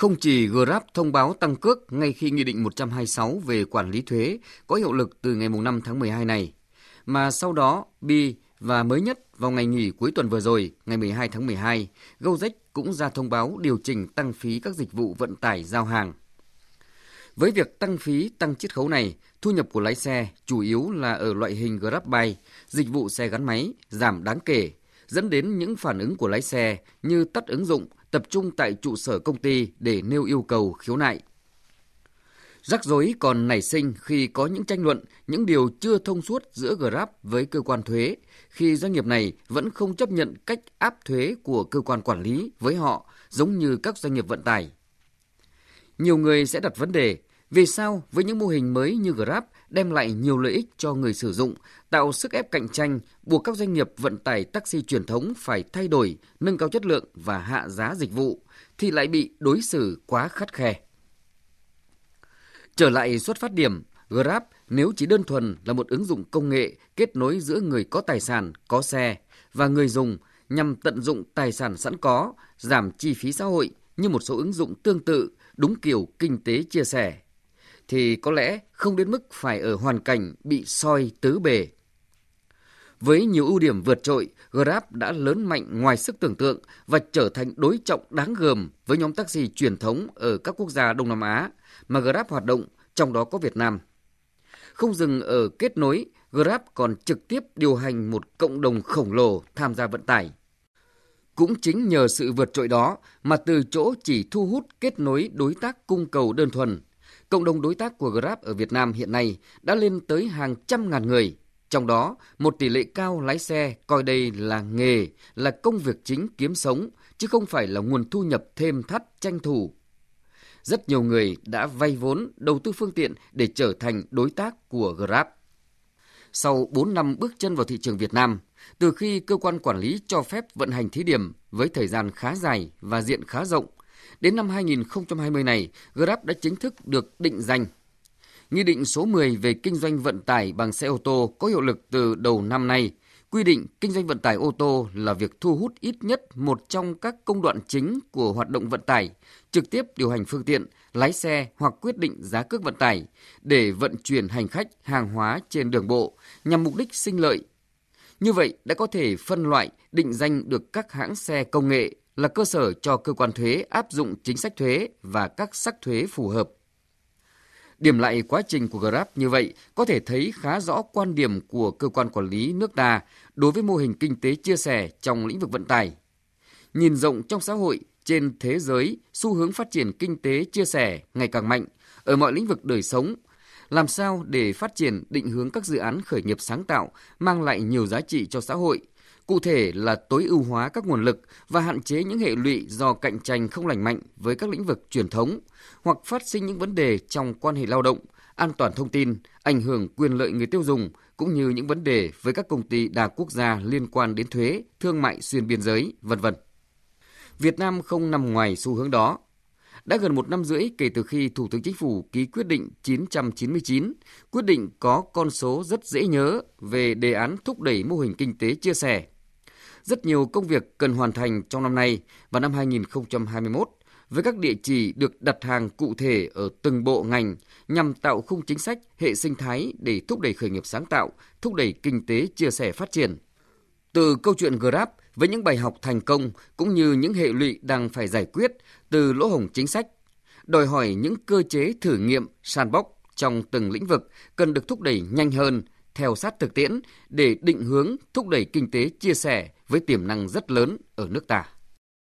Không chỉ Grab thông báo tăng cước ngay khi Nghị định 126 về quản lý thuế có hiệu lực từ ngày 5 tháng 12 này, mà sau đó Bi và mới nhất vào ngày nghỉ cuối tuần vừa rồi, ngày 12 tháng 12, Gojek cũng ra thông báo điều chỉnh tăng phí các dịch vụ vận tải giao hàng. Với việc tăng phí, tăng chiết khấu này, thu nhập của lái xe chủ yếu là ở loại hình GrabBike, dịch vụ xe gắn máy, giảm đáng kể, dẫn đến những phản ứng của lái xe như tắt ứng dụng, tập trung tại trụ sở công ty để nêu yêu cầu khiếu nại. Rắc rối còn nảy sinh khi có những tranh luận, những điều chưa thông suốt giữa Grab với cơ quan thuế, khi doanh nghiệp này vẫn không chấp nhận cách áp thuế của cơ quan quản lý với họ giống như các doanh nghiệp vận tải. Nhiều người sẽ đặt vấn đề, vì sao với những mô hình mới như Grab đem lại nhiều lợi ích cho người sử dụng, tạo sức ép cạnh tranh, buộc các doanh nghiệp vận tải taxi truyền thống phải thay đổi, nâng cao chất lượng và hạ giá dịch vụ, thì lại bị đối xử quá khắt khe. Trở lại xuất phát điểm, Grab nếu chỉ đơn thuần là một ứng dụng công nghệ kết nối giữa người có tài sản, có xe và người dùng nhằm tận dụng tài sản sẵn có, giảm chi phí xã hội như một số ứng dụng tương tự, đúng kiểu kinh tế chia sẻ, thì có lẽ không đến mức phải ở hoàn cảnh bị soi tứ bề. Với nhiều ưu điểm vượt trội, Grab đã lớn mạnh ngoài sức tưởng tượng và trở thành đối trọng đáng gờm với nhóm taxi truyền thống ở các quốc gia Đông Nam Á mà Grab hoạt động, trong đó có Việt Nam. Không dừng ở kết nối, Grab còn trực tiếp điều hành một cộng đồng khổng lồ tham gia vận tải. Cũng chính nhờ sự vượt trội đó mà từ chỗ chỉ thu hút kết nối đối tác cung cầu đơn thuần, cộng đồng đối tác của Grab ở Việt Nam hiện nay đã lên tới hàng trăm ngàn người. Trong đó, một tỷ lệ cao lái xe coi đây là nghề, là công việc chính kiếm sống, chứ không phải là nguồn thu nhập thêm thắt tranh thủ rất nhiều người đã vay vốn đầu tư phương tiện để trở thành đối tác của Grab. Sau 4 năm bước chân vào thị trường Việt Nam, từ khi cơ quan quản lý cho phép vận hành thí điểm với thời gian khá dài và diện khá rộng, đến năm 2020 này, Grab đã chính thức được định danh. Nghị định số 10 về kinh doanh vận tải bằng xe ô tô có hiệu lực từ đầu năm nay quy định kinh doanh vận tải ô tô là việc thu hút ít nhất một trong các công đoạn chính của hoạt động vận tải, trực tiếp điều hành phương tiện, lái xe hoặc quyết định giá cước vận tải để vận chuyển hành khách, hàng hóa trên đường bộ nhằm mục đích sinh lợi. Như vậy đã có thể phân loại, định danh được các hãng xe công nghệ là cơ sở cho cơ quan thuế áp dụng chính sách thuế và các sắc thuế phù hợp. Điểm lại quá trình của Grab như vậy có thể thấy khá rõ quan điểm của cơ quan quản lý nước ta đối với mô hình kinh tế chia sẻ trong lĩnh vực vận tải. Nhìn rộng trong xã hội, trên thế giới, xu hướng phát triển kinh tế chia sẻ ngày càng mạnh ở mọi lĩnh vực đời sống. Làm sao để phát triển định hướng các dự án khởi nghiệp sáng tạo mang lại nhiều giá trị cho xã hội, cụ thể là tối ưu hóa các nguồn lực và hạn chế những hệ lụy do cạnh tranh không lành mạnh với các lĩnh vực truyền thống hoặc phát sinh những vấn đề trong quan hệ lao động, an toàn thông tin, ảnh hưởng quyền lợi người tiêu dùng cũng như những vấn đề với các công ty đa quốc gia liên quan đến thuế, thương mại xuyên biên giới, vân vân. Việt Nam không nằm ngoài xu hướng đó. Đã gần một năm rưỡi kể từ khi Thủ tướng Chính phủ ký quyết định 999, quyết định có con số rất dễ nhớ về đề án thúc đẩy mô hình kinh tế chia sẻ. Rất nhiều công việc cần hoàn thành trong năm nay và năm 2021 với các địa chỉ được đặt hàng cụ thể ở từng bộ ngành nhằm tạo khung chính sách, hệ sinh thái để thúc đẩy khởi nghiệp sáng tạo, thúc đẩy kinh tế chia sẻ phát triển. Từ câu chuyện Grab với những bài học thành công cũng như những hệ lụy đang phải giải quyết từ lỗ hổng chính sách, đòi hỏi những cơ chế thử nghiệm sandbox trong từng lĩnh vực cần được thúc đẩy nhanh hơn, theo sát thực tiễn để định hướng thúc đẩy kinh tế chia sẻ với tiềm năng rất lớn ở nước ta.